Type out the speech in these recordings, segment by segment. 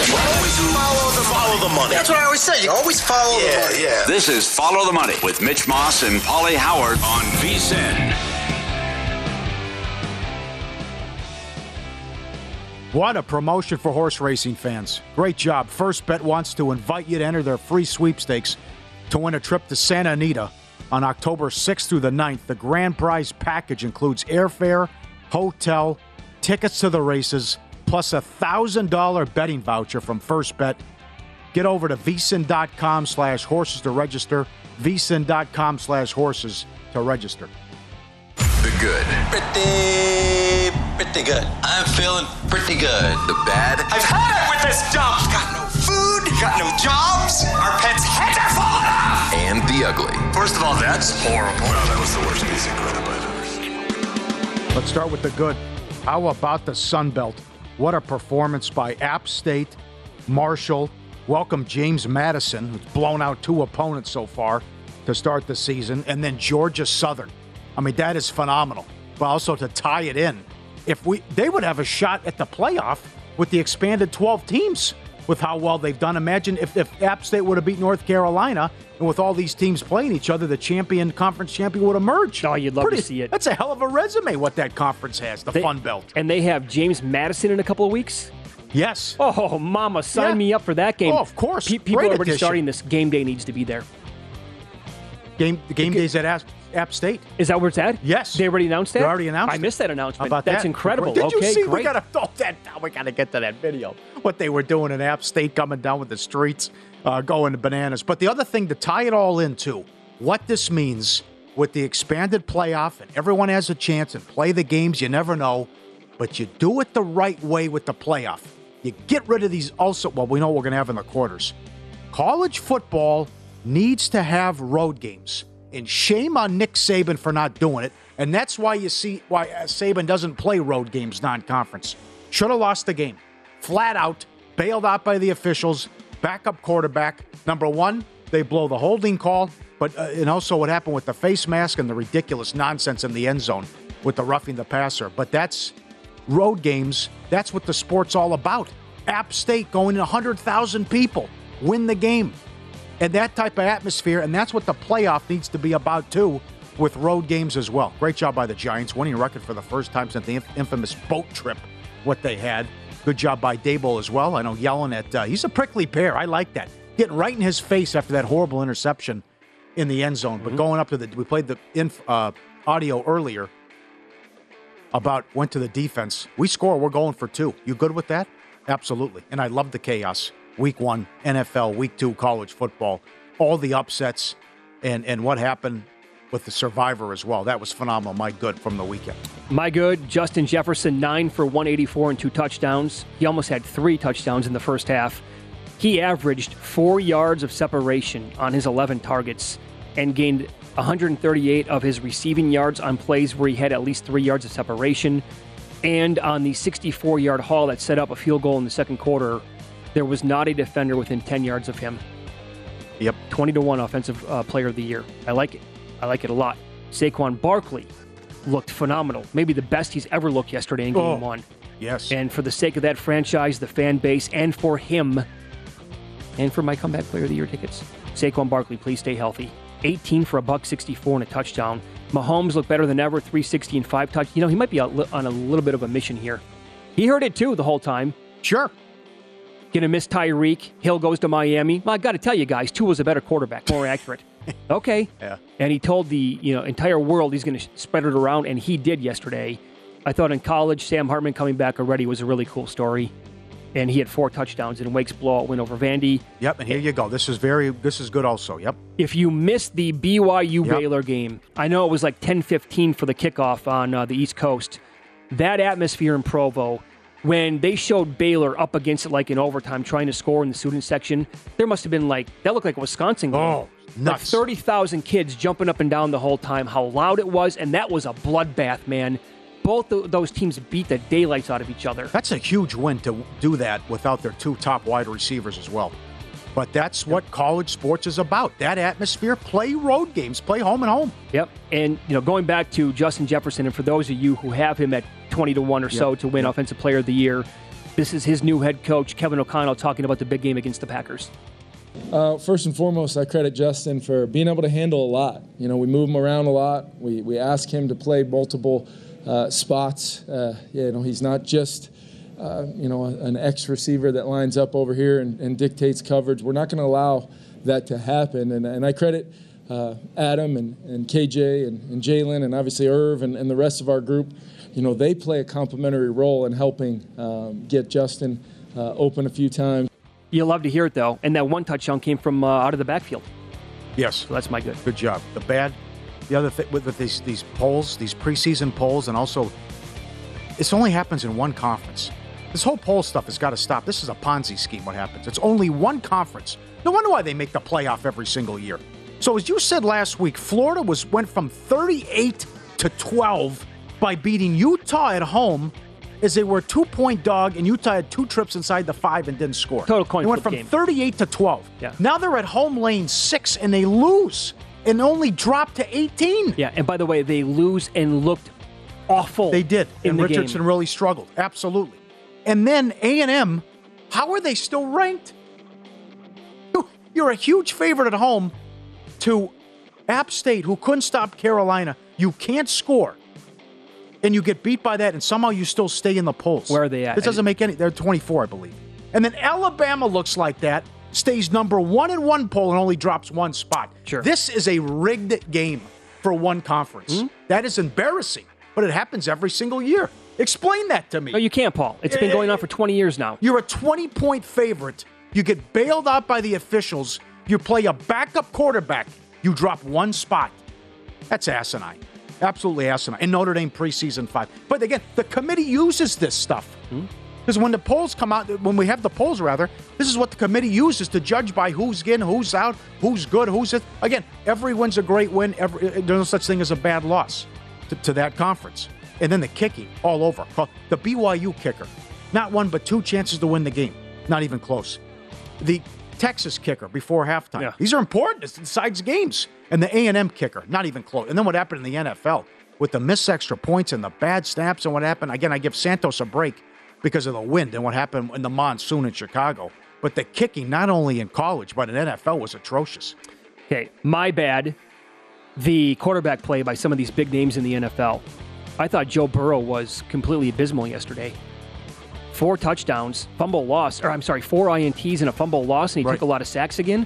Always follow the, follow the money. That's what I always say. You always follow yeah, the money. Yeah. This is Follow the Money with Mitch Moss and Pauly Howard on VSIN. What a promotion for horse racing fans. Great job. First Bet wants to invite you to enter their free sweepstakes to win a trip to Santa Anita on October 6th through the 9th. The grand prize package includes airfare, hotel, tickets to the races, plus a $1,000 betting voucher from First Bet. Get over to vsin.com slash horses to register, vsin.com slash horses to register. The good. Pretty, pretty good. I'm feeling pretty good. The bad. I've had it with this dump. Got no food, got no jobs. Our pets' heads are falling off. And the ugly. First of all, that's horrible. No, that was the worst piece of equipment I've ever seen. Let's start with the good. How about the Sun Belt? What a performance by App State, Marshall. Welcome James Madison, who's blown out two opponents so far to start the season, and then Georgia Southern. I mean, that is phenomenal. But also to tie it in, if we they would have a shot at the playoff with the expanded 12 teams with how well they've done. Imagine if, if App State would have beat North Carolina and with all these teams playing each other, the champion, conference champion would emerge. Oh, you'd love Pretty, to see it. That's a hell of a resume what that conference has, the They- Fun Belt. And they have James Madison in a couple of weeks. Yes. Oh, mama, sign Yeah. me up for that game. Oh, of course. Pe- people Great are already addition. starting this. Game day needs to be there. Game the game days at App, App State. Is that where it's at? Yes. They already announced that? They already announced I missed that How announcement. about That's that? incredible. Did okay, you see? great. We gotta oh, that. We gotta get to that video. What they were doing in App State, coming down with the streets, uh, going bananas. But the other thing to tie it all into, what this means with the expanded playoff, and everyone has a chance and play the games. You never know, but you do it the right way with the playoff. You get rid of these also. Well, we know we're gonna have in the quarters. College football needs to have road games. And shame on Nick Saban for not doing it. And that's why you see why uh, Saban doesn't play road games non conference. Should have lost the game. Flat out, bailed out by the officials, backup quarterback. Number one, they blow the holding call, but uh, and also what happened with the face mask and the ridiculous nonsense in the end zone with the roughing the passer. But that's road games. That's what the sport's all about. App State going in 100,000 people, win the game. And that type of atmosphere, and that's what the playoff needs to be about too, with road games as well. Great job by the Giants, winning record for the first time since the inf- infamous boat trip, what they had. Good job by Daboll as well. I know yelling at, uh, he's a prickly pear. I like that. Getting right in his face after that horrible interception in the end zone. But going up to the, we played the inf, uh, audio earlier about went to the defense. We score, we're going for two. You good with that? absolutely. And I love the chaos. Week one, NFL, week two, college football, all the upsets, and and what happened with the survivor as well. That was phenomenal. My good from the weekend. My good, Justin Jefferson, nine for 184 and two touchdowns. He almost had three touchdowns in the first half. He averaged four yards of separation on his 11 targets and gained 138 of his receiving yards on plays where he had at least three yards of separation. And on the 64 yard haul that set up a field goal in the second quarter, there was not a defender within 10 yards of him. Yep. 20 to 1 offensive uh, player of the year. I like it. I like it a lot. Saquon Barkley looked phenomenal. Maybe the best he's ever looked yesterday in game Oh, one. Yes. And for the sake of that franchise, the fan base, and for him, and for my comeback player of the year tickets, Saquon Barkley, please stay healthy. 18 for a buck 64 and a touchdown. Mahomes looked better than ever, 360 and five touch. You know, he might be on a little bit of a mission here. He heard it too the whole time. Sure. Gonna miss Tyreek. Hill goes to Miami. Well, I got to tell you guys, Tua was a better quarterback, more accurate. Okay. Yeah. And he told the you know entire world he's going to spread it around, and he did yesterday. I thought in college, Sam Hartman coming back already was a really cool story, and he had four touchdowns in Wake's blowout win over Vandy. Yep. And here you go. This is very. This is good. Also. Yep. If you missed the BYU Yep. Baylor game, I know it was like 10-15 for the kickoff on uh, the East Coast. That atmosphere in Provo, when they showed Baylor up against it like in overtime, trying to score in the student section, there must have been like that looked like a Wisconsin game. Oh, Like nuts. 30,000 kids jumping up and down the whole time, how loud it was, and that was a bloodbath, man. Both of those teams beat the daylights out of each other. That's a huge win to do that without their two top wide receivers as well. But that's what college sports is about. That atmosphere. Play road games. Play home and home. Yep. And, you know, going back to Justin Jefferson, and for those of you who have him at 20 to 1 or so to win Offensive Player of the Year, this is his new head coach, Kevin O'Connell, talking about the big game against the Packers. Uh, first and foremost, I credit Justin for being able to handle a lot. You know, we move him around a lot. We, we ask him to play multiple uh, spots. Uh, you know, he's not just, uh, you know, an X receiver that lines up over here and, and dictates coverage. We're not going to allow that to happen. And, and I credit uh, Adam and, and KJ and, and Jalen and obviously Irv and, and the rest of our group. You know, they play a complementary role in helping um, get Justin uh, open a few times. You love to hear it, though. And that one touchdown came from uh, out of the backfield. Yes. So that's my good. Good job. The bad, the other thing with, with these these polls, these preseason polls, and also, this only happens in one conference. This whole poll stuff has got to stop. This is a Ponzi scheme. What happens? It's only one conference. No wonder why they make the playoff every single year. So as you said last week, Florida was went from 38 to 12 by beating Utah at home. As they were a two point dog, and Utah had two trips inside the five and didn't score. Total coin They went from game. 38 to 12. Yeah. Now they're at home lane six and they lose and only drop to 18. Yeah. And by the way, they lose and looked awful. They did. and the Richardson game. really struggled. Absolutely. And then A&M, how are they still ranked? You- You're a huge favorite at home to App State, who couldn't stop Carolina. You can't score. And you get beat by that, and somehow you still stay in the polls. Where are they at? This doesn't make any. They're 24, I believe. And then Alabama looks like that, stays number one in one poll, and only drops one spot. Sure. This is a rigged game for one conference. Hmm? That is embarrassing, but it happens every single year. Explain that to me. No, you can't, Paul. It's been going on for 20 years now. You're a 20 point favorite. You get bailed out by the officials. You play a backup quarterback. You drop one spot. That's asinine. Absolutely asinine. In Notre Dame preseason five. But again, the committee uses this stuff. Hmm? Because when the polls come out, when we have the polls rather, this is what the committee uses to judge by who's in, who's out, who's good, who's it. Again, every win's a great win. Every, eh, there's no such thing as a bad loss to, to that conference. And then the kicking all over. The BYU kicker, not one but two chances to win the game. Not even close. The Texas kicker before halftime. Yeah. These are important. It decides games. And the A&M kicker, not even close. And then what happened in the NFL with the missed extra points and the bad snaps and what happened. Again, I give Santos a break because of the wind and what happened in the monsoon in Chicago. But the kicking, not only in college, but in NFL, was atrocious. Okay, my bad. The quarterback play by some of these big names in the NFL. I thought Joe Burrow was completely abysmal yesterday. Four touchdowns, fumble loss, or I'm sorry, four INTs and a fumble loss, and he Right. took a lot of sacks again.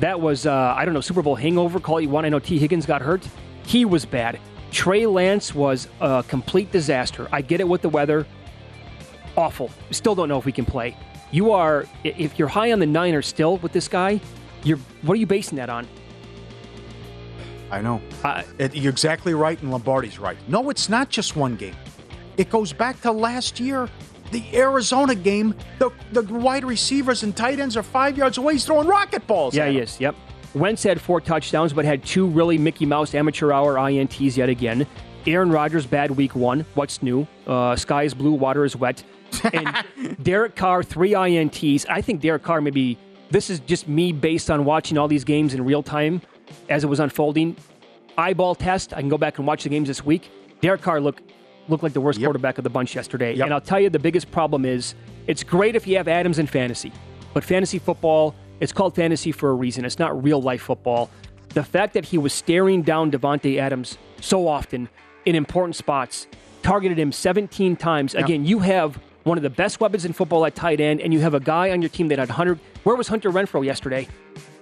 That was, uh, I don't know, Super Bowl hangover, call it you want. I know Tee Higgins got hurt. He was bad. Trey Lance was a complete disaster. I get it with the weather. awful. Still don't know if we can play. You are, if you're high on the Niners still with this guy, you're. What are you basing that on? I know. Uh, it, you're exactly right, and Lombardi's right. No, it's not just one game. It goes back to last year. The Arizona game, the, the wide receivers and tight ends are five yards away. He's throwing rocket balls. Yeah, he is. Yep. Wentz had four touchdowns, but had two really Mickey Mouse amateur hour INTs yet again. Aaron Rodgers bad week one. What's new? Uh, sky is blue, water is wet. And Derek Carr three INTs. I think Derek Carr maybe this is just me based on watching all these games in real time as it was unfolding. Eyeball test. I can go back and watch the games this week. Derek Carr looked looked like the worst yep. quarterback of the bunch yesterday. Yep. And I'll tell you the biggest problem is it's great if you have Adams in fantasy, but fantasy football it's called fantasy for a reason. It's not real life football. The fact that he was staring down Davante Adams so often in important spots, targeted him 17 times. Yep. Again, you have one of the best weapons in football at tight end, and you have a guy on your team that had 100. Where was Hunter Renfrow yesterday?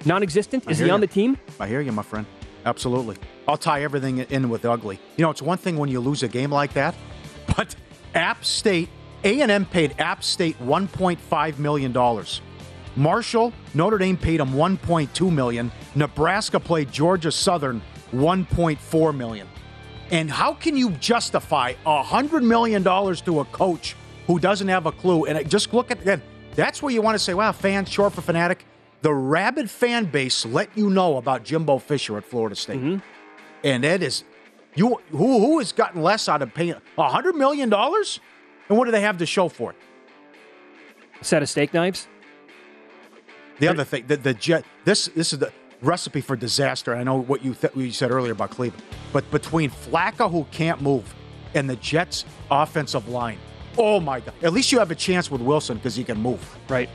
Non existent? Is he you. on the team? I hear you, my friend. Absolutely. I'll tie everything in with ugly. You know, it's one thing when you lose a game like that, but App State, A&M paid App State $1.5 million. Marshall, Notre Dame paid him 1.2 million. Nebraska played Georgia Southern 1.4 million. And how can you justify $100 million to a coach who doesn't have a clue? And just look at again, that's where you want to say, wow, fans, short for fanatic. The rabid fan base let you know about Jimbo Fisher at Florida State. Mm-hmm. And that is, you who, who has gotten less out of paying $100 million? And what do they have to show for it? A set of steak knives? The other thing, the, the jet. This this is the recipe for disaster. I know what you th- you said earlier about Cleveland, but between Flacco who can't move and the Jets' offensive line, oh my god! At least you have a chance with Wilson because he can move. Right.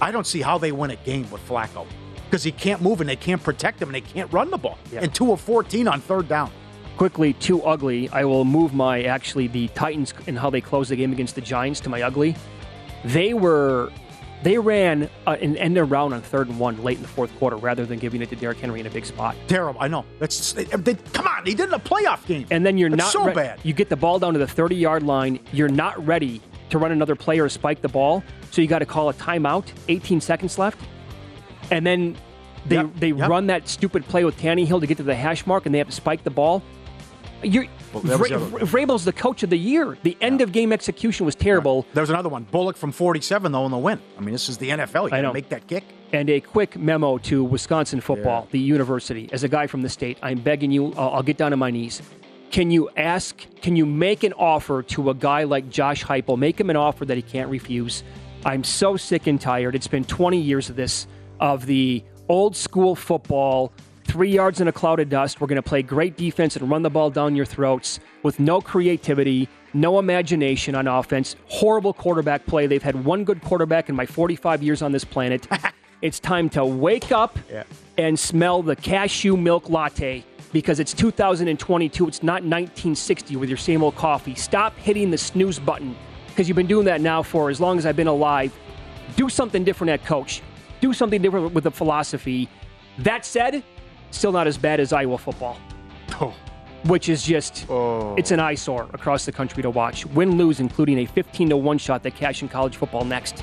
I don't see how they win a game with Flacco because he can't move and they can't protect him and they can't run the ball. And two of fourteen on third down. Quickly, too ugly. I will move my actually the Titans and how they closed the game against the Giants to my ugly. They were they ran uh, an end around on third and one late in the fourth quarter rather than giving it to Derrick Henry in a big spot. Terrible. I know. That's they, they, come on. He did in a playoff game. And then you're That's not so re- bad. You get the ball down to the 30 yard line. You're not ready to run another play or spike the ball. So you got to call a timeout. 18 seconds left, and then they yep. they yep. run that stupid play with Tannehill to get to the hash mark, and they have to spike the ball. You're, well, Vrabel's the coach of the year. The end yeah. of game execution was terrible. Right. There was another one. Bullock from 47, though, in the win. I mean, this is the NFL. You got to make that kick. And a quick memo to Wisconsin football, yeah. the university. As a guy from the state, I'm begging you, I'll, I'll get down on my knees. Can you ask, can you make an offer to a guy like Josh Heupel? Make him an offer that he can't refuse. I'm so sick and tired. It's been 20 years of this, of the old school football three yards in a cloud of dust. We're going to play great defense and run the ball down your throats with no creativity, no imagination on offense. Horrible quarterback play. They've had one good quarterback in my 45 years on this planet. it's time to wake up yeah. and smell the cashew milk latte because it's 2022. It's not 1960 with your same old coffee. Stop hitting the snooze button because you've been doing that now for as long as I've been alive. Do something different at coach. Do something different with the philosophy. That said, Still not as bad as Iowa football. Oh. Which is just, oh. it's an eyesore across the country to watch. Win lose, including a 15 to 1 shot that cash in college football next.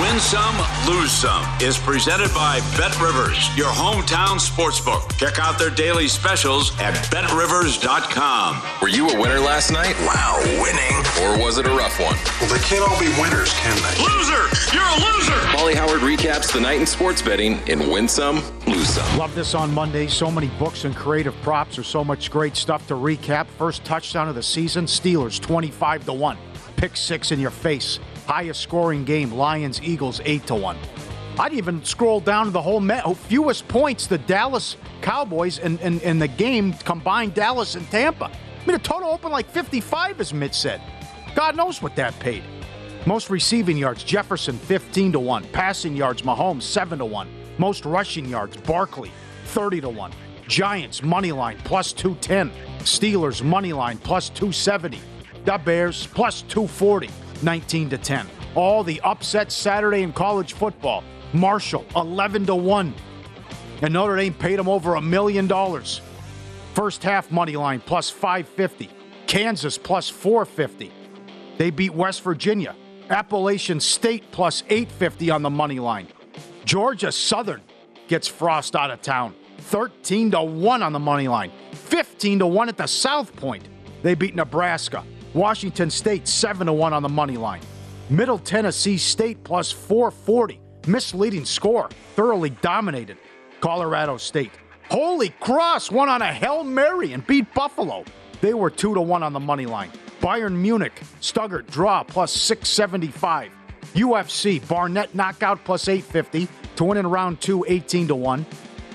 Win some, lose some is presented by Bet Rivers, your hometown sportsbook. Check out their daily specials at betrivers.com. Were you a winner last night? Wow, winning. Or was it a rough one? Well, they can't all be winners, can they? Loser! You're a loser! Pauly Howard recaps the night in sports betting in Win Some, Lose Some. Love this on Monday. So many books and creative props. There's so much great stuff to recap. First touchdown of the season, Steelers 25 to 1. Pick six in your face. Highest scoring game, Lions Eagles 8 to 1. I'd even scroll down to the whole. Fewest points, the Dallas Cowboys in, in, in the game combined Dallas and Tampa. I mean, the total opened like 55, as Mitch said. God knows what that paid. Most receiving yards, Jefferson 15 to 1. Passing yards, Mahomes 7 to 1. Most rushing yards, Barkley 30 to 1. Giants money line plus 210. Steelers money line plus 270. The Bears plus 240, 19 to 10. All the upsets Saturday in college football. Marshall 11 to 1. And Notre Dame paid him over a million dollars. First half money line plus 550. Kansas plus 450. They beat West Virginia. Appalachian State plus 850 on the money line. Georgia Southern gets Frost out of town. 13 to 1 on the money line. 15 to 1 at the South Point. They beat Nebraska. Washington State 7 to 1 on the money line. Middle Tennessee State plus 440. Misleading score. Thoroughly dominated. Colorado State. Holy Cross won on a Hail Mary and beat Buffalo. They were 2 to 1 on the money line. Bayern Munich, Stuttgart draw plus 675. UFC, Barnett knockout plus 850 to win in round 2 18 to 1.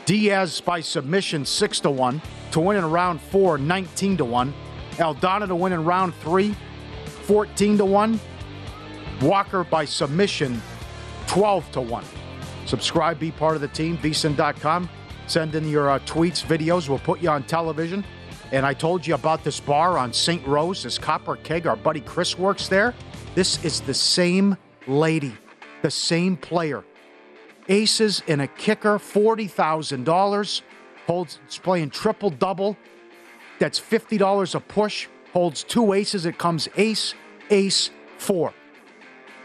Diaz by submission 6 to 1 to win in round 4 19 to 1. Aldana to win in round 3 14 to 1. Walker by submission 12 to 1. Subscribe, be part of the team, vsin.com. Send in your uh, tweets, videos. We'll put you on television. And I told you about this bar on St. Rose, this Copper Keg. Our buddy Chris works there. This is the same lady, the same player. Aces and a kicker, $40,000. Holds, playing triple double. That's $50 a push. Holds two aces. It comes ace, ace, four.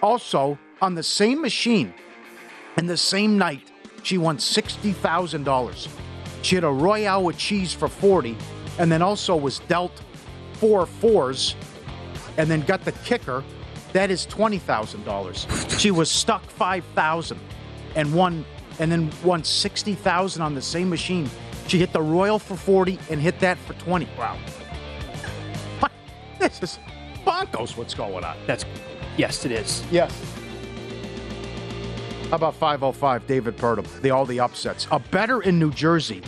Also, on the same machine, in the same night, she won $60,000. She had a Royale with cheese for 40 and then also was dealt four fours and then got the kicker. That is $20,000. She was stuck 5,000 and won and then won 60,000 on the same machine. She hit the Royal for 40 and hit that for 20. Wow. What? This is bonkers what's going on. That's yes, it is. Yes. How about 505 David Purdum? The all the upsets. A better in New Jersey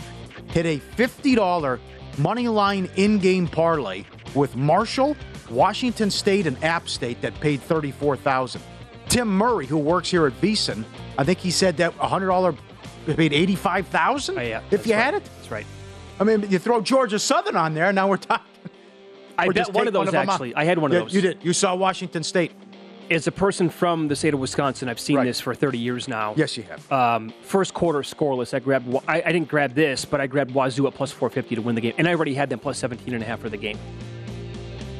hit a $50 money line in-game parlay with Marshall, Washington State, and App State that paid 34000 Tim Murray, who works here at VSIN, I think he said that $100 paid 85000 Oh, yeah, if you right. had it. That's right. I mean, you throw Georgia Southern on there, and now we're talking. I bet one of those them out. actually. I had one of those. You did. You saw Washington State. as a person from the state of Wisconsin, I've seen this for 30 years now. Yes, you have. Um, first quarter scoreless, I grabbed. I, I didn't grab this, but I grabbed Wazoo at plus 450 to win the game, and I already had them plus 17 and a half for the game.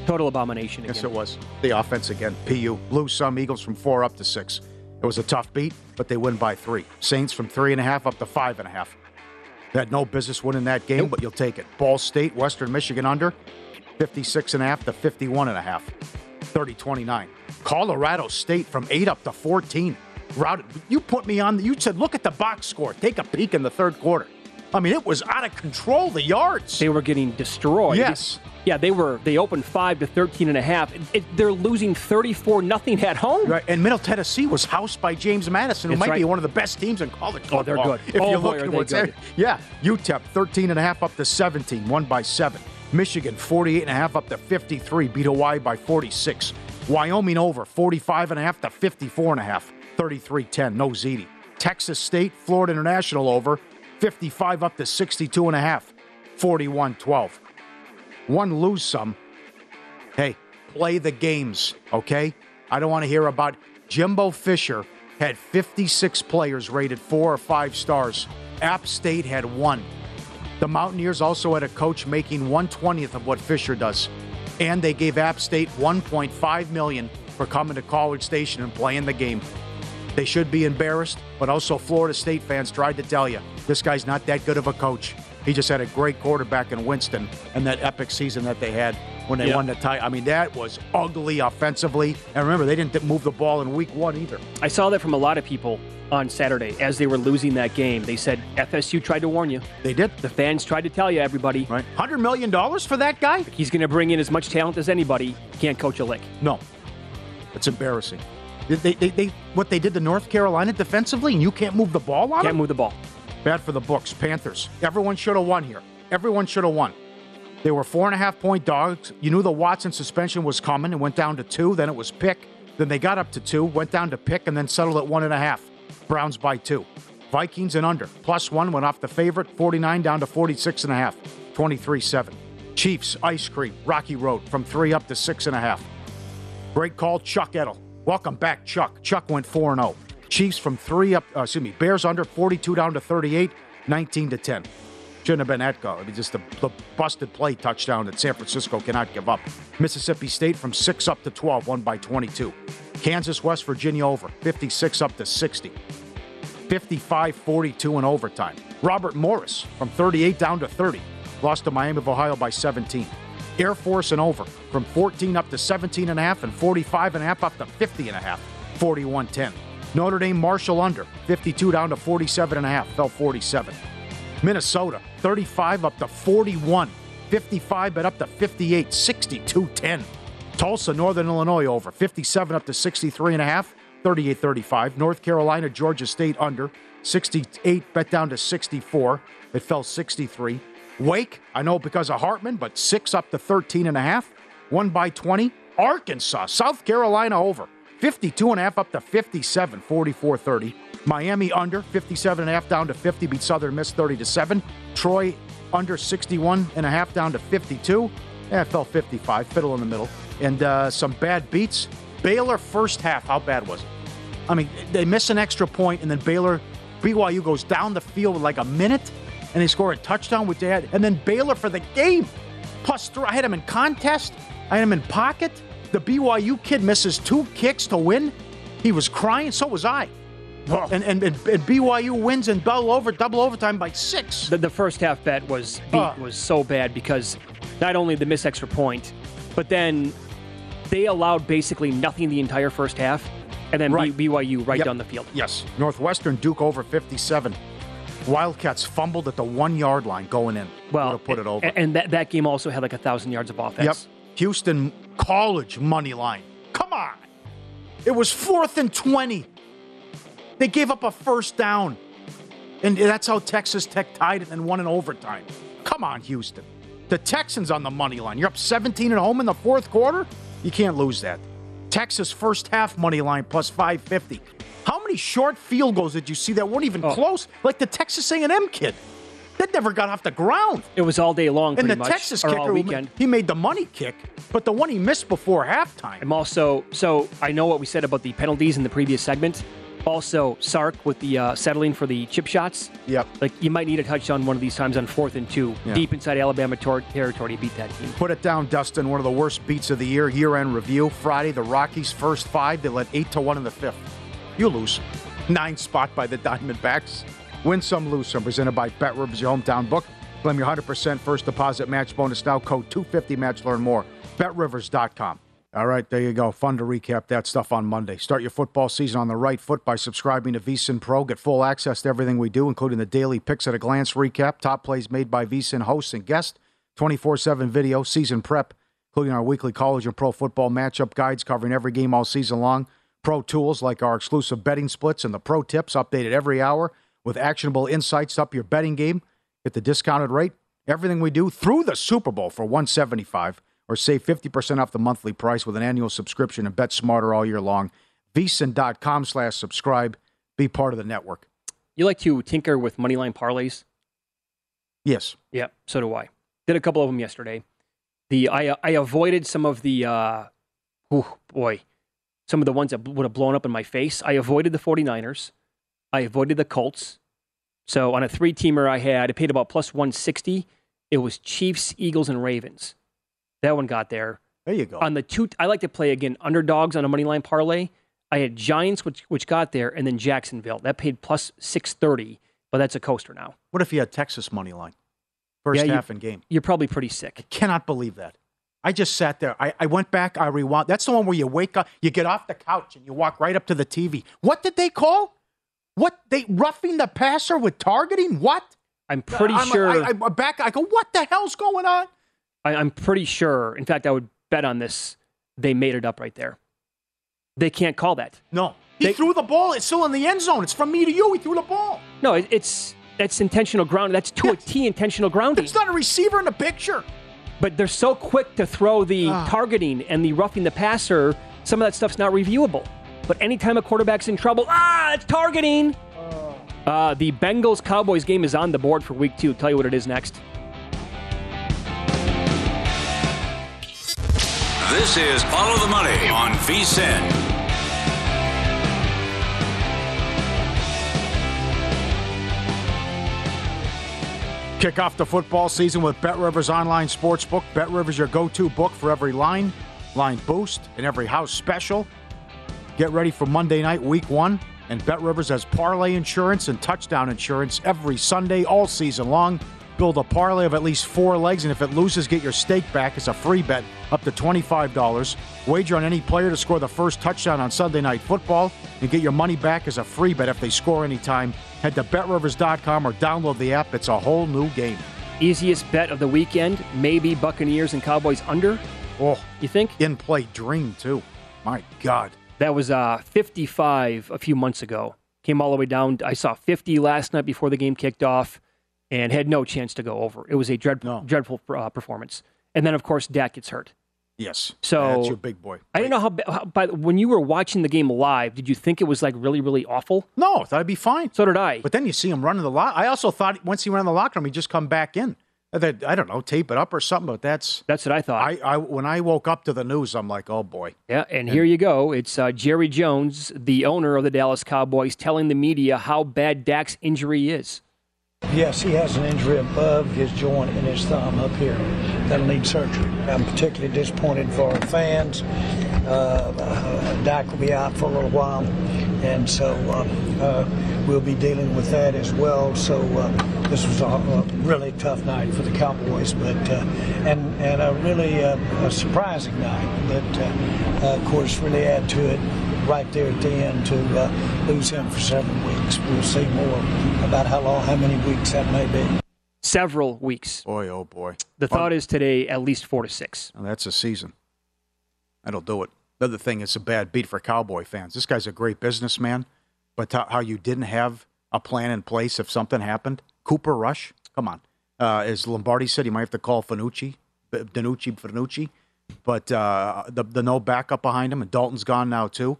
Total abomination. Again. Yes, it was. The offense again. PU blew some. Eagles from four up to six. It was a tough beat, but they win by three. Saints from three and a half up to five and a half. They had no business winning that game, but you'll take it. Ball State, Western Michigan under 56 and a half to 51 and a half. 30-29. Colorado State from eight up to 14. Routed. You put me on. You said, look at the box score. Take a peek in the third quarter. I mean, it was out of control. The yards. They were getting destroyed. Yes. Yeah, they were. They opened five to 13 and a half. It, it, they're losing 34 nothing at home. Right, and Middle Tennessee was housed by James Madison, who That's might right. be one of the best teams in college football. Oh, they're good. If Oh, you boy, look at what's there. Yeah, UTEP 13 and a half up to 17, won by 7. Michigan 48 and a half up to 53, beat Hawaii by 46. Wyoming over 45 and a half to 54 and a half, 33-10, no ZD. Texas State, Florida International over 55 up to 62 and a half, 41-12. One lose some. Hey, play the games, okay? I don't want to hear about Jimbo Fisher had 56 players rated four or five stars. App State had one. The Mountaineers also had a coach making 120th of what Fisher does. And they gave App State 1.5 million for coming to College Station and playing the game. They should be embarrassed, but also Florida State fans tried to tell you this guy's not that good of a coach. He just had a great quarterback in Winston and that epic season that they had when they Yeah. won the tie. I mean, that was ugly offensively. And remember, they didn't move the ball in week one either. I saw that from a lot of people on Saturday as they were losing that game. They said FSU tried to warn you. They did. The fans tried to tell you, everybody. Right. $100 million for that guy? He's going to bring in as much talent as anybody. Can't coach a lick. No. It's embarrassing. They, they, they, what they did to North Carolina defensively, and you can't move the ball on Can't them? move the ball. Bad for the books. Panthers. Everyone should have won here. Everyone should have won. They were four and a half point dogs. You knew the Watson suspension was coming. It went down to two. Then it was pick. Then they got up to two, went down to pick, and then settled at one and a half. Browns by two. Vikings and under. Plus one went off the favorite, 49 down to 46 and a half. 23 7. Chiefs, ice cream, Rocky Road from three up to six and a half. Great call, Chuck Edel. Welcome back, Chuck. Chuck went 4 0. Chiefs from three up, uh, excuse me, Bears under 42 down to 38, 19 to 10. Shouldn't have been that go. I mean, just the, the busted play touchdown that San Francisco cannot give up. Mississippi State from 6 up to 12, won by 22. Kansas, West Virginia over, 56 up to 60. 55 42 in overtime. Robert Morris from 38 down to 30, lost to Miami of Ohio by 17. Air Force and over from 14 up to 17 and a half and 45 and a half up to 50 and a half, 41 10. Notre Dame Marshall under 52 down to 47 and a half, fell 47. Minnesota 35 up to 41, 55 but up to 58, 62 10. Tulsa, Northern Illinois over 57 up to 63 and a half, 38 35. North Carolina, Georgia State under 68, bet down to 64. It fell 63. Wake, I know because of Hartman, but 6 up to 13 and a half, 1 by 20. Arkansas, South Carolina over 52 and a half up to 57, 44 30. Miami under 57 and a half down to 50, beat Southern Miss 30 to 7. Troy under 61 and a half down to 52. Yeah, it fell 55, fiddle in the middle. And uh, some bad beats. Baylor first half, how bad was it? I mean, they miss an extra point, and then Baylor, BYU goes down the field with like a minute, and they score a touchdown with that. And then Baylor for the game. Plus three. I had him in contest. I had him in pocket. The BYU kid misses two kicks to win. He was crying. So was I. And, and, and, and BYU wins in double over double overtime by six. The, the first half bet was beat, Uh. was so bad because not only the miss extra point, but then they allowed basically nothing the entire first half, and then Right. BYU right Yep. down the field. Yes. Northwestern Duke over 57. Wildcats fumbled at the one yard line going in. Well, Would've put it over. And that, that game also had like a thousand yards of offense. Yep. Houston College money line. Come on. It was fourth and 20. They gave up a first down. And that's how Texas Tech tied it and won in overtime. Come on, Houston. The Texans on the money line. You're up 17 at home in the fourth quarter? You can't lose that. Texas first half money line plus 550. How many short field goals did you see that weren't even close? Like the Texas A&M kid. That never got off the ground. It was all day long, And the much, Texas kicker, weekend. he made the money kick, but the one he missed before halftime. I'm also so I know what we said about the penalties in the previous segment. Also, Sark with the uh, settling for the chip shots. Yep. Like you might need a touchdown one of these times on fourth and two, Yeah. deep inside Alabama tor- territory beat that team. Put it down, Dustin. One of the worst beats of the year. Year-end review. Friday, the Rockies' first five. They led eight to one in the fifth. You lose. Nine spot by the Diamondbacks. Win some, lose some. Presented by Bet Rivers, your hometown book. Claim your 100% first deposit match bonus now. Code 250 match. Learn more. BetRivers.com. All right, there you go. Fun to recap that stuff on Monday. Start your football season on the right foot by subscribing to VSIN Pro. Get full access to everything we do, including the daily picks at a glance recap, top plays made by VSIN hosts and guests, 24 7 video, season prep, including our weekly college and pro football matchup guides covering every game all season long. Pro tools like our exclusive betting splits and the pro tips updated every hour with actionable insights up your betting game. Get the discounted rate. Everything we do through the Super Bowl for 175 or save 50% off the monthly price with an annual subscription and bet smarter all year long. VSIN.com slash subscribe. Be part of the network. You like to tinker with moneyline parlays? Yes. Yeah, so do I. Did a couple of them yesterday. The I I avoided some of the uh oh boy, some of the ones that would have blown up in my face. I avoided the 49ers. I avoided the Colts. So on a three-teamer I had, it paid about plus 160. It was Chiefs, Eagles and Ravens. That one got there. There you go. On the two I like to play again underdogs on a moneyline parlay. I had Giants which which got there and then Jacksonville. That paid plus 630, but that's a coaster now. What if you had Texas money line? First Yeah, you- half and game. You're probably pretty sick. I Cannot believe that. I just sat there. I, I went back. I rewound. That's the one where you wake up, you get off the couch, and you walk right up to the TV. What did they call? What they roughing the passer with targeting? What? I'm pretty I'm- sure. I, I, back. I go. What the hell's going on? I, I'm pretty sure. In fact, I would bet on this. They made it up right there. They can't call that. No, he threw the ball. It's still in the end zone. It's from me to you. He threw the ball. No, it, it's that's intentional ground. That's to a T intentional grounding. It's not a receiver in the picture. But they're so quick to throw the Ah. targeting and the roughing the passer. Some of that stuff's not reviewable. But anytime a quarterback's in trouble, ah, it's targeting. Uh, the Bengals Cowboys game is on the board for week two. Tell you what it is next. This is Follow the Money on VSIN. Kick off the football season with Bet Rivers Online Sportsbook. Bet Rivers, your go to book for every line, line boost, and every house special. Get ready for Monday night, week one. And Bet Rivers has parlay insurance and touchdown insurance every Sunday, all season long. Build a parlay of at least four legs, and if it loses, get your stake back. It's a free bet up to $25. Wager on any player to score the first touchdown on Sunday Night Football and get your money back as a free bet if they score anytime. Head to betrivers.com or download the app. It's a whole new game. Easiest bet of the weekend, maybe Buccaneers and Cowboys under. Oh, you think? In play dream, too. My God. That was uh, 55 a few months ago. Came all the way down. I saw 50 last night before the game kicked off and had no chance to go over. It was a dread, dreadful uh, performance. And then, of course, Dak gets hurt. Yes. So That's your big boy. I didn't know how, how. But when you were watching the game live, did you think it was like really, really awful? No, I thought it'd be fine. So did I. But then you see him running the lock. I also thought once he ran the locker room, he'd just come back in. I I don't know, tape it up or something. But that's that's what I thought. I, I when I woke up to the news, I'm like, oh boy. Yeah, and here you go. It's uh, Jerry Jones, the owner of the Dallas Cowboys, telling the media how bad Dak's injury is. Yes, he has an injury above his joint in his thumb up here that'll need surgery. I'm particularly disappointed for our fans. Uh, uh, Dak will be out for a little while, and so uh, uh, we'll be dealing with that as well. So uh, this was a, a really tough night for the Cowboys, but uh, and and a really uh, a surprising night that, of course, really add to it right there at the end to lose him for several weeks. We'll see more about how long, how many weeks that may be. Several weeks. Boy, oh boy. The thought is today at least four to six. That's a season. That'll do it. The other thing, it's a bad beat for Cowboy fans. This guy's a great businessman, but how how you didn't have a plan in place if something happened. Cooper Rush, come on. Uh, as Lombardi said, you might have to call Fanucci, Danucci, Fanucci, but uh, the the no backup behind him, and Dalton's gone now too.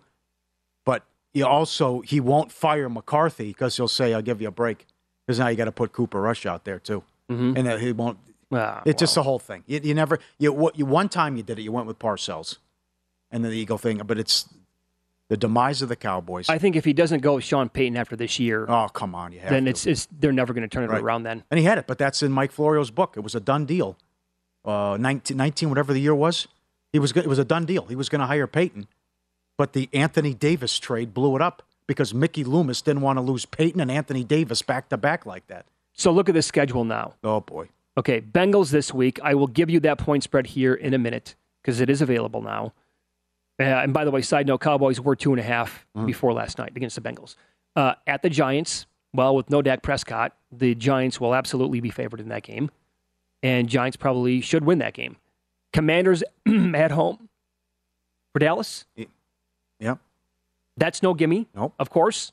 But he also he won't fire McCarthy because he'll say, "I'll give you a break." Because now you got to put Cooper Rush out there too, Mhm. and he won't. Ah, it's just the whole thing. You, you never. You what? You one time you did it. You went with Parcells, and then the Eagle thing. But it's the demise of the Cowboys. I think if he doesn't go with Sean Payton after this year, oh come on, you then to. it's it's they're never going to turn it Right. around. Then And he had it, but that's in Mike Florio's book. It was a done deal. Uh, 19, 19 whatever the year was, he was. It was a done deal. He was going to hire Payton, but the Anthony Davis trade blew it up because Mickey Loomis didn't want to lose Peyton and Anthony Davis back to back like that. so look at the schedule now. Oh boy, Okay, Bengals this week. I will give you that point spread here in a minute because it is available now. Uh, and by the way, side note: Cowboys were two and a half before last night against the Bengals. Uh, at the Giants, well, with no Dak Prescott, the Giants will absolutely be favored in that game, and Giants probably should win that game. Commanders at home for Dallas. Yep. That's no gimme. Nope. Of course.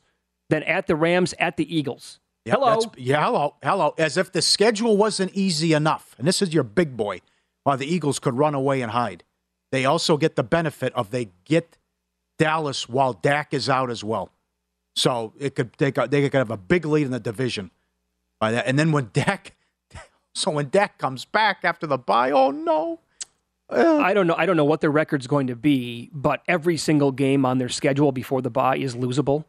Then at the Rams, at the Eagles. Yep, Hello. yeah, hello, hello. As if the schedule wasn't easy enough, and this is your big boy. While the Eagles could run away and hide, they also get the benefit of they get Dallas while Dak is out as well. So it could they could, they could have a big lead in the division by that. And then when Dak, so when Dak comes back after the bye, oh no, I don't know. I don't know what their record's going to be, but every single game on their schedule before the bye is losable.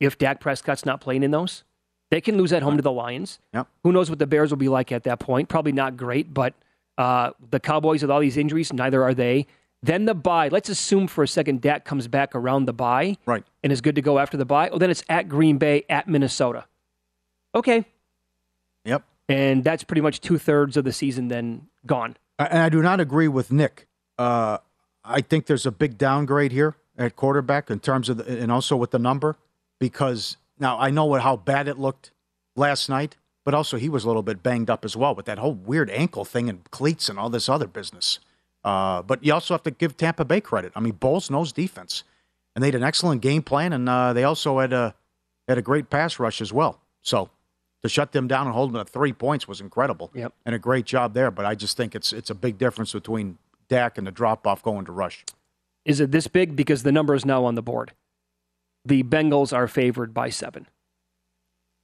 If Dak Prescott's not playing in those, they can lose at home to the Lions. Yep. Who knows what the Bears will be like at that point? Probably not great, but uh, the Cowboys with all these injuries, neither are they. Then the bye. Let's assume for a second Dak comes back around the bye, right, and is good to go after the bye. Oh, then it's at Green Bay, at Minnesota. Okay, Yep. and that's pretty much two thirds of the season then gone. And I do not agree with Nick. Uh, I think there's a big downgrade here at quarterback in terms of, the, and also with the number, because now I know how bad it looked last night, but also he was a little bit banged up as well with that whole weird ankle thing and cleats and all this other business. Uh, but you also have to give Tampa Bay credit. I mean, Bowles knows defense, and they had an excellent game plan, and uh, they also had a had a great pass rush as well. So to shut them down and hold them at three points was incredible. Yep. And a great job there. But I just think it's it's a big difference between Dak and the drop off going to rush. Is it this big? Because the number is now on the board. The Bengals are favored by seven.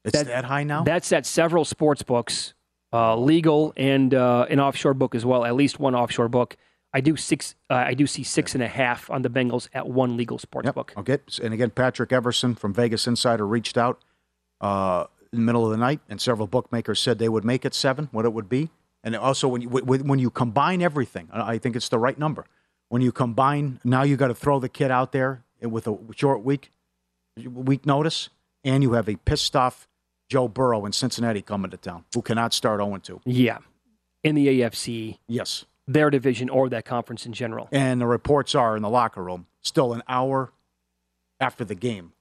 It's that, high now? That's at several sports books, uh, legal and uh, an offshore book as well. At least one offshore book. I do six. Uh, I do see six and a half on the Bengals at one legal sports book. Okay. And again, Patrick Everson from Vegas Insider reached out uh, in the middle of the night, and several bookmakers said they would make it seven, what it would be. And also, when you when when you combine everything, I think it's the right number. When you combine, now you got to throw the kid out there with a short week, week notice, and you have a pissed off Joe Burrow in Cincinnati coming to town, who cannot start 0 2. Yeah, in the AFC, Yes. their division or that conference in general. And the reports are in the locker room, still an hour after the game,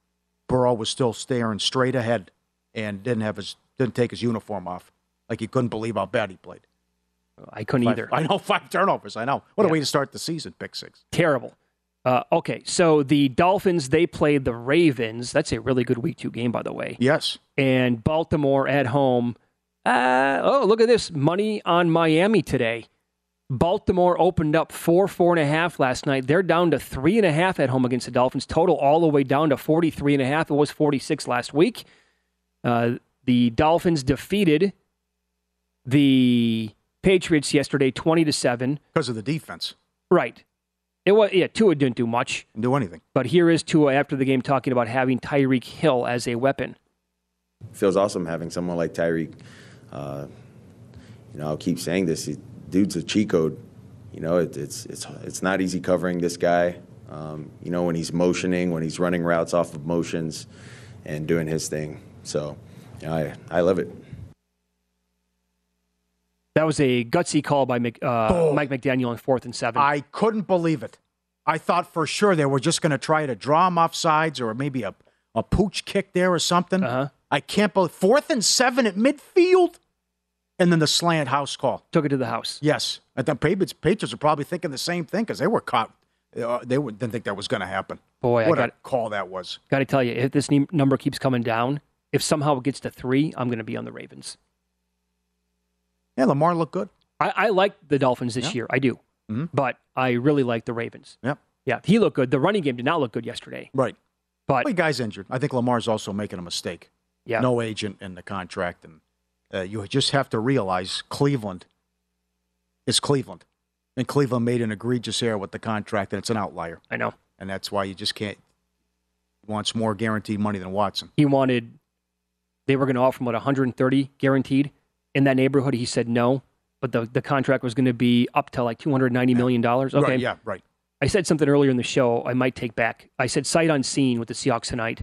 Burrow was still staring straight ahead and didn't have his didn't take his uniform off. Like he couldn't believe how bad he played. I couldn't Five- either. I know five turnovers. I know. What a way to start the season. Pick six. Terrible. Uh, okay, so the Dolphins they played the Ravens. That's a really good Week Two game, by the way. Yes. And Baltimore at home. Uh, oh, look at this money on Miami today. Baltimore opened up four, four and a half last night. They're down to three and a half at home against the Dolphins. Total all the way down to 43 and a half. It was 46 last week. Uh, the Dolphins defeated the Patriots yesterday 20 to 7. Because of the defense. Right. It was yeah, Tua didn't do much. Didn't do anything. But here is Tua after the game talking about having Tyreek Hill as a weapon. feels awesome having someone like Tyreek. Uh, you know, I'll keep saying this. He, dude's a cheat code. You know, it, it's it's it's not easy covering this guy. Um, you know, when he's motioning, when he's running routes off of motions, and doing his thing. So, I I love it. That was a gutsy call by Mc, uh, Mike McDaniel on fourth and seven. I couldn't believe it. I thought for sure they were just going to try to draw him off sides or maybe a, a pooch kick there or something. Uh-huh. I can't believe fourth and seven at midfield, and then the slant house call took it to the house. Yes, I thought Patriots, Patriots are probably thinking the same thing because they were caught. Uh, they were, didn't think that was going to happen. Boy, what I a got call that was. got to tell you, if this number keeps coming down, if somehow it gets to three, I'm going to be on the Ravens. Yeah, Lamar looked good. I, I like the Dolphins this Yeah. year. I do, but I really like the Ravens. Yep. Yeah, he looked good. The running game did not look good yesterday. Right. But well, the guy's injured. I think Lamar's also making a mistake. Yeah. no agent in the contract, and uh, you just have to realize Cleveland is Cleveland, and Cleveland made an egregious error with the contract, and it's an outlier. I know, and that's why you just can't. He wants more guaranteed money than Watson. He wanted, they were going to offer him what 130 guaranteed in that neighborhood. He said no, but the the contract was going to be up to like 290 million dollars. Okay, Right, yeah, right. I said something earlier in the show I might take back. I said sight unseen with the Seahawks tonight.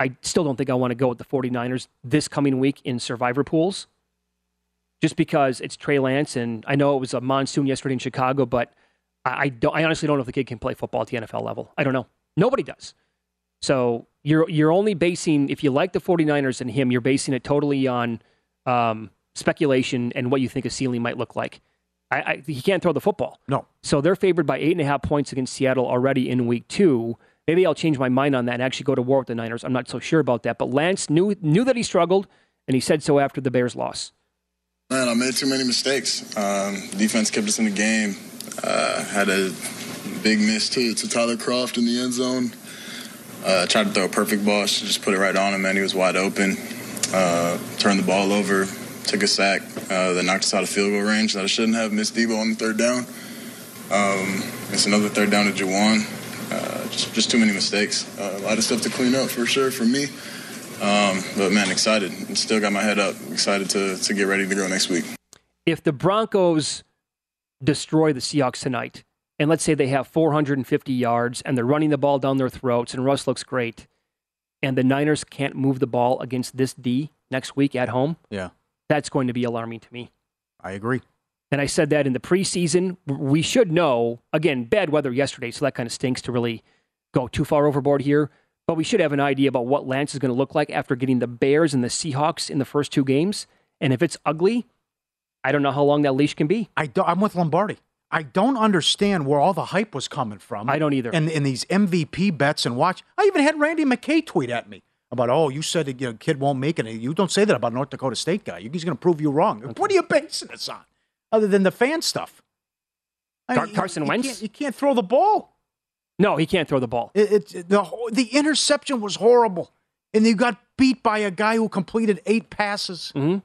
I still don't think I want to go with the 49ers this coming week in survivor pools. Just because it's Trey Lance and I know it was a monsoon yesterday in Chicago, but I, I don't I honestly don't know if the kid can play football at the NFL level. I don't know. Nobody does. So you're you're only basing if you like the 49ers and him, you're basing it totally on um, speculation and what you think a ceiling might look like. I, I, he can't throw the football. No. So they're favored by eight and a half points against Seattle already in week two. Maybe I'll change my mind on that and actually go to war with the Niners. I'm not so sure about that. But Lance knew knew that he struggled, and he said so after the Bears loss. Man, I made too many mistakes. Um, defense kept us in the game. Uh, had a big miss to, to Tyler Kroft in the end zone. Uh, tried to throw a perfect ball. Should just put it right on him, man. He was wide open. Uh, turned the ball over. Took a sack uh, that knocked us out of field goal range that I shouldn't have. Missed Debo on the third down. Um, missed another third down to Jauan. Uh, just, just too many mistakes. Uh, a lot of stuff to clean up for sure for me. Um, but man, excited. Still got my head up. Excited to, to get ready to go next week. If the Broncos destroy the Seahawks tonight, and let's say they have 450 yards and they're running the ball down their throats, and Russ looks great, and the Niners can't move the ball against this D next week at home, Yeah, that's going to be alarming to me. I agree. And I said that in the preseason. We should know, again, bad weather yesterday, so that kind of stinks to really go too far overboard here. But we should have an idea about what Lance is going to look like after getting the Bears and the Seahawks in the first two games. And if it's ugly, I don't know how long that leash can be. I I'm with Lombardi. I don't understand where all the hype was coming from. I don't either. And in these MVP bets and watch, I even had Randy McKay tweet at me about, oh, you said that you know, kid won't make it. You don't say that about North Dakota State guy. He's going to prove you wrong. What are you basing this on, other than the fan stuff? I mean, Carson you Wentz? Can't, you can't throw the ball. No, he can't throw the ball. It, it, the the interception was horrible, and you got beat by a guy who completed eight passes. Mm-hmm.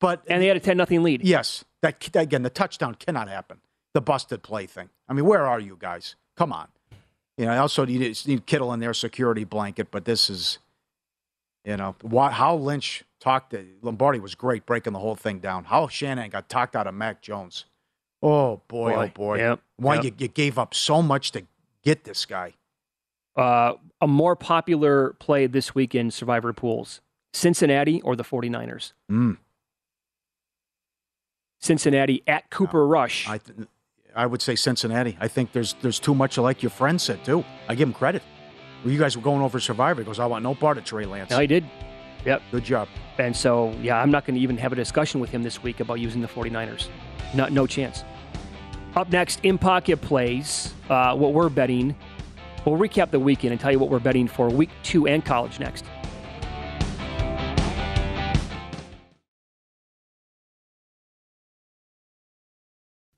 But and they had a ten nothing lead. Yes, that again, the touchdown cannot happen. The busted play thing. I mean, where are you guys? Come on. You know, also you need, need Kittle in their security blanket, but this is, you know, why, how Lynch talked to Lombardi was great breaking the whole thing down. How Shanahan got talked out of Mac Jones. Oh boy, Boy, oh boy. yep, Why yep. You, you gave up so much to get this guy? Uh, a more popular play this week in Survivor pools Cincinnati or the 49ers? Mm. Cincinnati at Cooper Rush. I, th- I would say Cincinnati. I think there's there's too much like your friend said too. I give him credit. Well, you guys were going over Survivor. He goes, I want no part of Trey Lance. No, he did. Yep. Good job. And so, yeah, I'm not going to even have a discussion with him this week about using the 49ers. No, no chance. Up next, in pocket plays, uh, what we're betting. We'll recap the weekend and tell you what we're betting for week two and college next.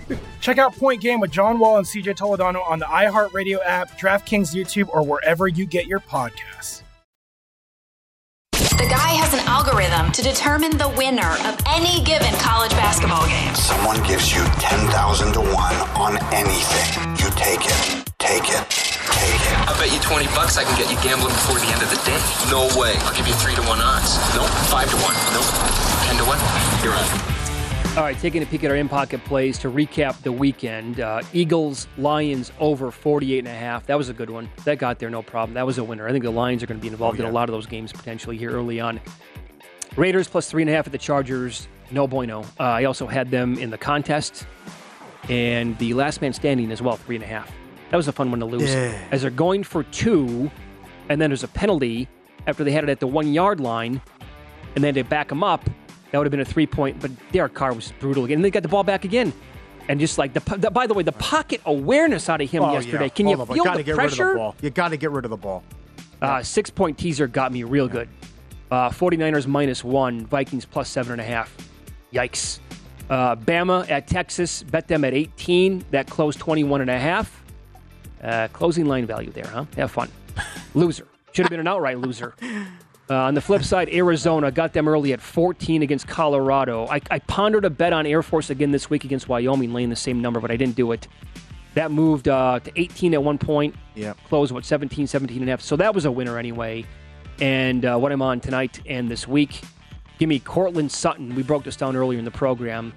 Check out Point Game with John Wall and CJ Toledano on the iHeartRadio app, DraftKings YouTube, or wherever you get your podcasts. The guy has an algorithm to determine the winner of any given college basketball game. Someone gives you 10,000 to 1 on anything. You take it, take it, take it. I bet you 20 bucks I can get you gambling before the end of the day. No way. I'll give you 3 to 1 odds. Nope. 5 to 1. Nope. 10 to 1. You're on. All right, taking a peek at our in pocket plays to recap the weekend. Uh, Eagles, Lions over 48 and a half. That was a good one. That got there, no problem. That was a winner. I think the Lions are going to be involved Oh, in a lot of those games potentially here early on. Raiders plus three and a half at the Chargers. No bueno. Uh, I also had them in the contest and the last man standing as well, three and a half. That was a fun one to lose. Yeah. As they're going for two, and then there's a penalty after they had it at the one yard line, and then they back them up. That would have been a three point, but Derek Carr was brutal again. And they got the ball back again. And just like the, the by the way, the pocket awareness out of him Oh, yesterday. yeah. Can you Hold on, feel gotta the get pressure? rid of the ball. You got to get rid of the ball. Uh, six point teaser got me real good. Uh, 49ers minus one, Vikings plus seven and a half. Yikes. Uh, Bama at Texas, bet them at 18. That closed 21 and a half. Uh, closing line value there, huh? Have fun. Loser. Should have been an outright loser. Uh, on the flip side, Arizona got them early at 14 against Colorado. I, I pondered a bet on Air Force again this week against Wyoming, laying the same number, but I didn't do it. That moved uh, to 18 at one point. Yeah. Closed, what, 17, 17 and a half. So that was a winner anyway. And uh, what I'm on tonight and this week, give me Courtland Sutton. We broke this down earlier in the program.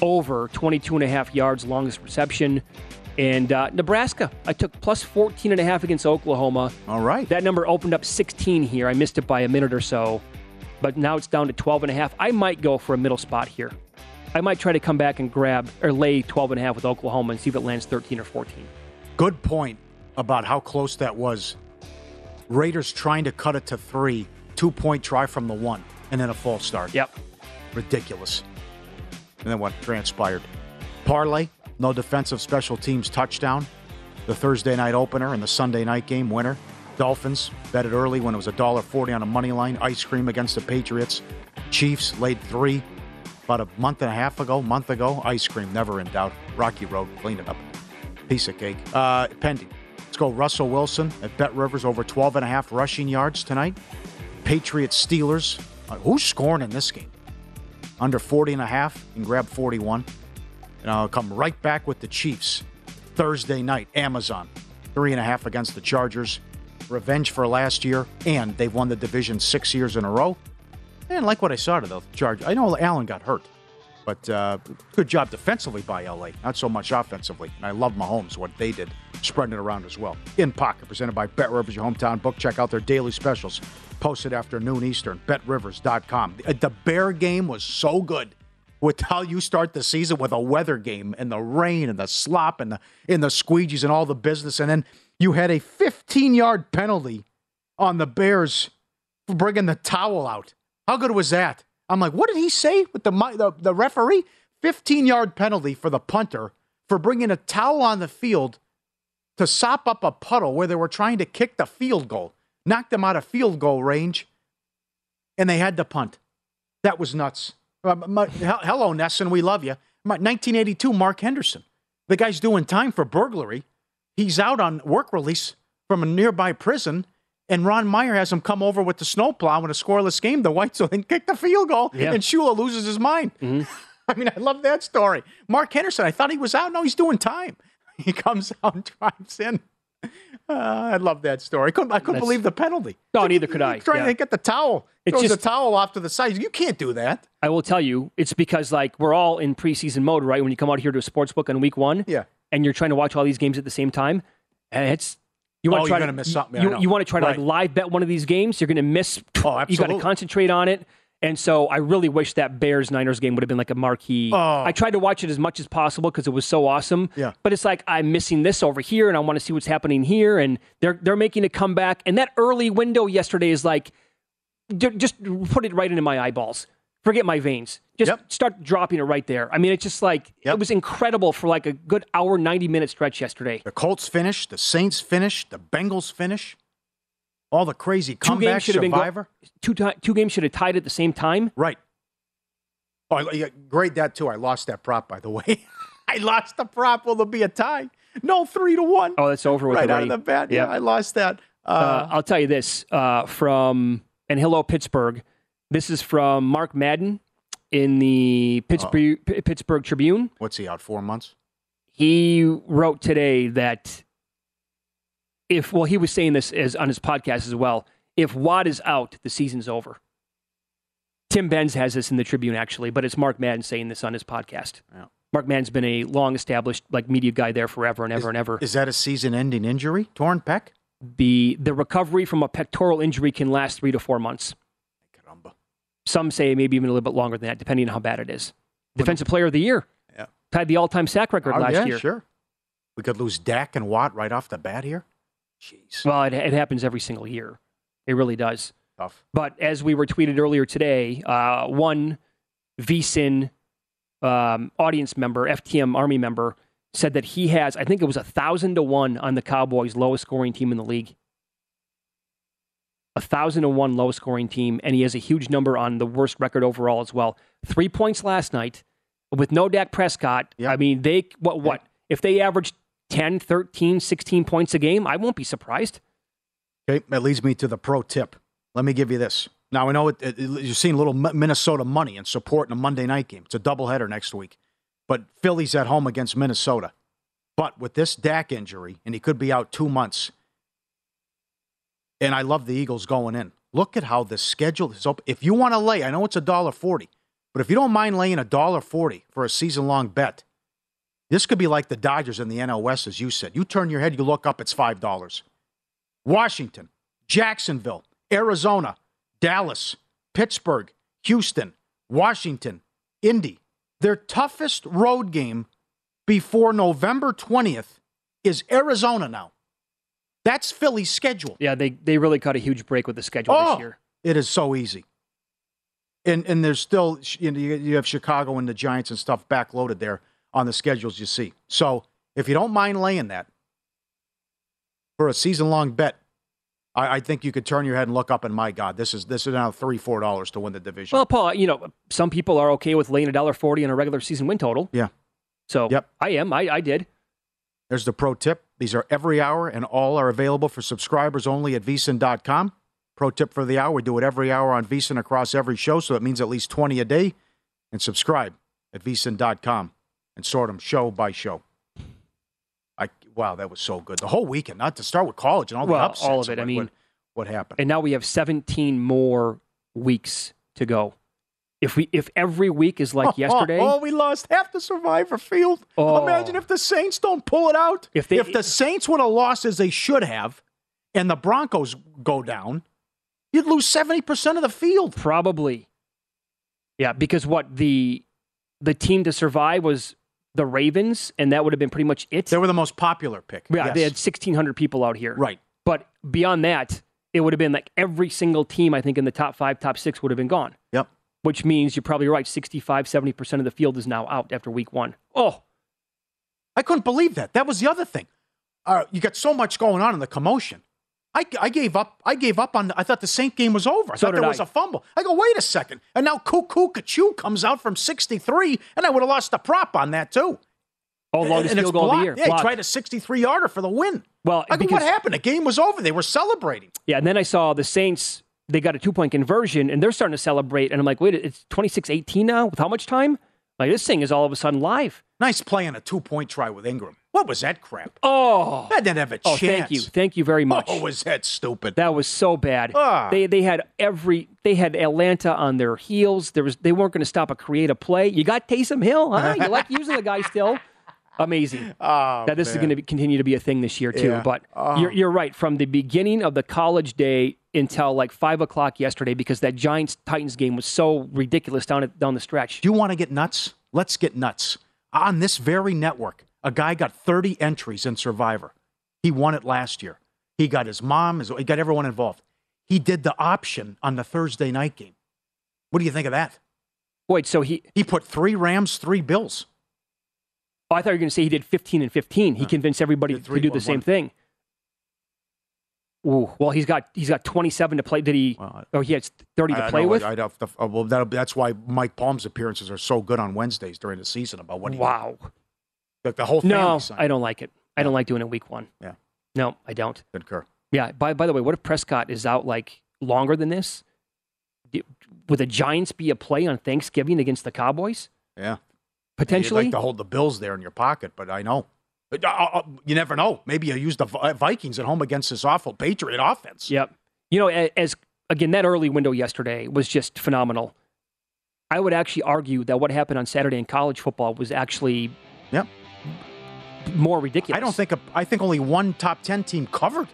Over 22 and a half yards, longest reception. And uh, Nebraska, I took plus 14 and a half against Oklahoma. All right. That number opened up 16 here. I missed it by a minute or so, but now it's down to 12 and a half. I might go for a middle spot here. I might try to come back and grab or lay 12 and a half with Oklahoma and see if it lands 13 or 14. Good point about how close that was. Raiders trying to cut it to three, two point try from the one, and then a false start. Yep. Ridiculous. And then what transpired? Parlay, no defensive special teams touchdown. The Thursday night opener and the Sunday night game winner. Dolphins betted early when it was $1.40 on a money line. Ice cream against the Patriots. Chiefs laid three about a month and a half ago, month ago. Ice cream, never in doubt. Rocky Road, clean it up. Piece of cake. Uh, pending. Let's go Russell Wilson at Bet Rivers over 12 and a half rushing yards tonight. Patriots Steelers. Uh, who's scoring in this game? Under 40 and a half and grab 41. And I'll come right back with the Chiefs. Thursday night, Amazon. Three and a half against the Chargers. Revenge for last year. And they've won the division six years in a row. And like what I saw to the Chargers. I know Allen got hurt. But uh, good job defensively by LA, not so much offensively. And I love Mahomes, what they did, spreading it around as well. In Pocket, presented by Bet Rivers, your hometown book. Check out their daily specials, posted after noon Eastern, betrivers.com. The Bear game was so good with how you start the season with a weather game and the rain and the slop and the, and the squeegees and all the business. And then you had a 15 yard penalty on the Bears for bringing the towel out. How good was that? I'm like, what did he say with the the, the referee? 15 yard penalty for the punter for bringing a towel on the field to sop up a puddle where they were trying to kick the field goal, knocked them out of field goal range, and they had to punt. That was nuts. Uh, hello, Nesson, we love you. My- 1982, Mark Henderson. The guy's doing time for burglary. He's out on work release from a nearby prison, And Ron Meyer has him come over with the snowplow in a scoreless game. The Whites will then kick the field goal, Yeah. and Shula loses his mind. I mean, I love that story. Mark Henderson, I thought he was out. No, he's doing time. He comes out and drives in. Uh, I love that story. I couldn't, I couldn't That's- believe the penalty. No, neither could I. Trying Yeah. to get the towel. It's Throws just- the towel off to the side. You can't do that. I will tell you, it's because like we're all in preseason mode, right? When you come out here to a sports book on week one, Yeah. and you're trying to watch all these games at the same time, and it's you want Oh, to try you're to miss something. You, you want to try to Right. like live bet one of these games, you're going to miss. Oh, absolutely. You got to concentrate on it. And so I really wish that Bears Niners game would have been like a marquee. Oh. I tried to watch it as much as possible because it was so awesome. Yeah. But it's like I'm missing this over here, and I want to see what's happening here. And they're they're making a comeback. And that early window yesterday is like, just put it right into my eyeballs. Forget my veins. Just start dropping it right there. I mean, it's just like it was incredible for like a good hour, ninety minute stretch yesterday. The Colts finish, the Saints finish, the Bengals finish. All the crazy Two comeback games should have been go- survivor. two ti- two games should have tied at the same time. Right. Oh, I- yeah, great that too. I lost that prop, by the way. I lost the prop. Will there be a tie? No, three to one. Oh, that's over with right out of the bat. Yeah, Yep. I lost that. Uh, Uh, I'll tell you this uh, from and hello Pittsburgh. This is from Mark Madden in the Pittsburgh P- Pittsburgh Tribune. what's he out? Four months. He wrote today that if well, he was saying this as on his podcast as well. If Watt is out, the season's over. Tim Benz has this in the Tribune actually, but it's Mark Madden saying this on his podcast. Yeah. Mark Madden's been a long established like media guy there forever and ever and ever. Is that a season-ending injury? Torn pec? the the recovery from a pectoral injury can last three to four months. Some say maybe even a little bit longer than that, depending on how bad it is. Defensive Player of the Year. Yeah. Tied the all-time sack record Oh, last yeah, year. sure. We could lose Dak and Watt right off the bat here. Well, it, it happens every single year. It really does. Tough. But as we were tweeted earlier today, uh, one VSIN um, audience member, FTM Army member, said that he has, I think it was a thousand to one on the Cowboys' lowest scoring team in the league. A thousand to one lowest scoring team, and he has a huge number on the worst record overall as well. Three points last night with no Dak Prescott. I mean, they, what, what? If they averaged 10, 13, 16 points a game, I won't be surprised. Okay, that leads me to the pro tip. Let me give you this. Now I know it, it, you're seeing a little Minnesota money and support in a Monday night game. It's a doubleheader next week, but Philly's at home against Minnesota. But with this Dak injury, and he could be out two months, and I love the Eagles going in. Look at how the schedule is open. If you want to lay, I know it's a dollar forty, but if you don't mind laying a dollar forty for a season long bet, this could be like the Dodgers in the NL West, as you said. You turn your head, you look up, it's five dollars. Washington, Jacksonville, Arizona, Dallas, Pittsburgh, Houston, Washington, Indy. Their toughest road game before November 20th is Arizona now. That's Philly's schedule. Yeah, they, they really cut a huge break with the schedule Oh, this year. it is so easy. And and there's still you know you you have Chicago and the Giants and stuff backloaded there on the schedules you see. So if you don't mind laying that for a season long bet, I, I think you could turn your head and look up and my God, this is this is now three four dollars to win the division. Well, Paul, you know, some people are okay with laying a dollar forty on a regular season win total. Yeah. So Yep. I am. I, I did. There's the pro tip. These are every hour, and all are available for subscribers only at vsin.com. Pro tip for the hour: we do it every hour on vsin across every show, so it means at least 20 a day. And subscribe at vsin.com and sort them show by show. I wow, that was so good. The whole weekend, not to start with college and all the Well, upsets. all of it. and I mean- what, what happened? And now we have seventeen more weeks to go. If we if every week is like oh, yesterday, Oh, we lost half the survivor field. Oh. Imagine if the Saints don't pull it out. If they- if the Saints would have lost as they should have, and the Broncos go down, you'd lose seventy percent of the field. probably. Yeah, because what the the team to survive was the Ravens, and that would have been pretty much it. They were the most popular pick. Yeah, Yes. they had sixteen hundred people out here. Right. But beyond that, it would have been like every single team I think in the top five, top six would have been gone. Yep. Which means you're probably right. 65, 70% of the field is now out after week one. Oh, I couldn't believe that. That was the other thing. Uh, you got so much going on in the commotion. I, I gave up. I gave up on. I thought the Saint game was over. I So thought there did was a fumble. I go, wait a second. And now Cuckoo Kachu comes out from 63, and I would have lost the prop on that too. Oh, longest And field goal of the year. Yeah, he tried a 63 yarder for the win. Well, Like, because- what happened? The game was over. They were celebrating. Yeah, and then I saw the Saints, they got a two point conversion and they're starting to celebrate. And I'm like, wait, it's 26 18 now with how much time? Like, this thing is all of a sudden live. Nice play on a two point try with Ingram. What was that crap? Oh, that didn't have a Oh, chance. thank you. Thank you very much. Oh, was that stupid? That was so bad. Ah. They they had every they had Atlanta on their heels. There was they weren't going to stop a creative play. You got Taysom Hill, huh? You like using the guy still? Amazing. Oh, that this is going to continue to be a thing this year too. Yeah. But Oh. you're you're right. From the beginning of the college day until like five o'clock yesterday, because that Giants Titans game was so ridiculous down down the stretch. Do you want to get nuts? Let's get nuts. On this very network, a guy got 30 entries in Survivor. He won it last year. He got his mom, his, he got everyone involved. He did the option on the Thursday night game. What do you think of that? Wait, so he he put three Rams, three Bills. Oh, I thought you were going to say he did 15 and 15. He convinced everybody to three, do the same one. thing. Ooh, well, he's got he's got 27 to play. Did he? oh, he has 30 to I- I play know, with. I'd have to- uh, well, that'll, that's why Mike Palm's appearances are so good on Wednesdays during the season. About what he Wow. The, the whole no, signed. I don't like it. I don't like doing it week one. Yeah. No, I don't. Concur. Yeah. By by the way, what if Prescott is out like longer than this? Would the Giants be a play on Thanksgiving against the Cowboys? Yeah. Potentially. You'd like to hold the Bills there in your pocket, but I know. Uh, uh, You never know. Maybe you use the Vikings at home against this awful Patriot offense. Yep. You know, as again, that early window yesterday was just phenomenal. I would actually argue that what happened on Saturday in college football was actually Yep. More ridiculous. I don't think a, I think only one top ten team covered.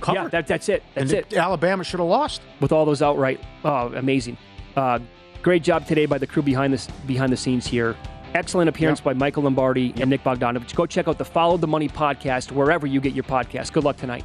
Covered. Yeah, that, that's it. That's and it. Alabama should have lost. With all those outright, oh, amazing. Uh, great job today by the crew behind this behind the scenes here. Excellent appearance by Michael Lombardi and Nick Bogdanovich. Go check out the Follow the Money podcast wherever you get your podcast. Good luck tonight.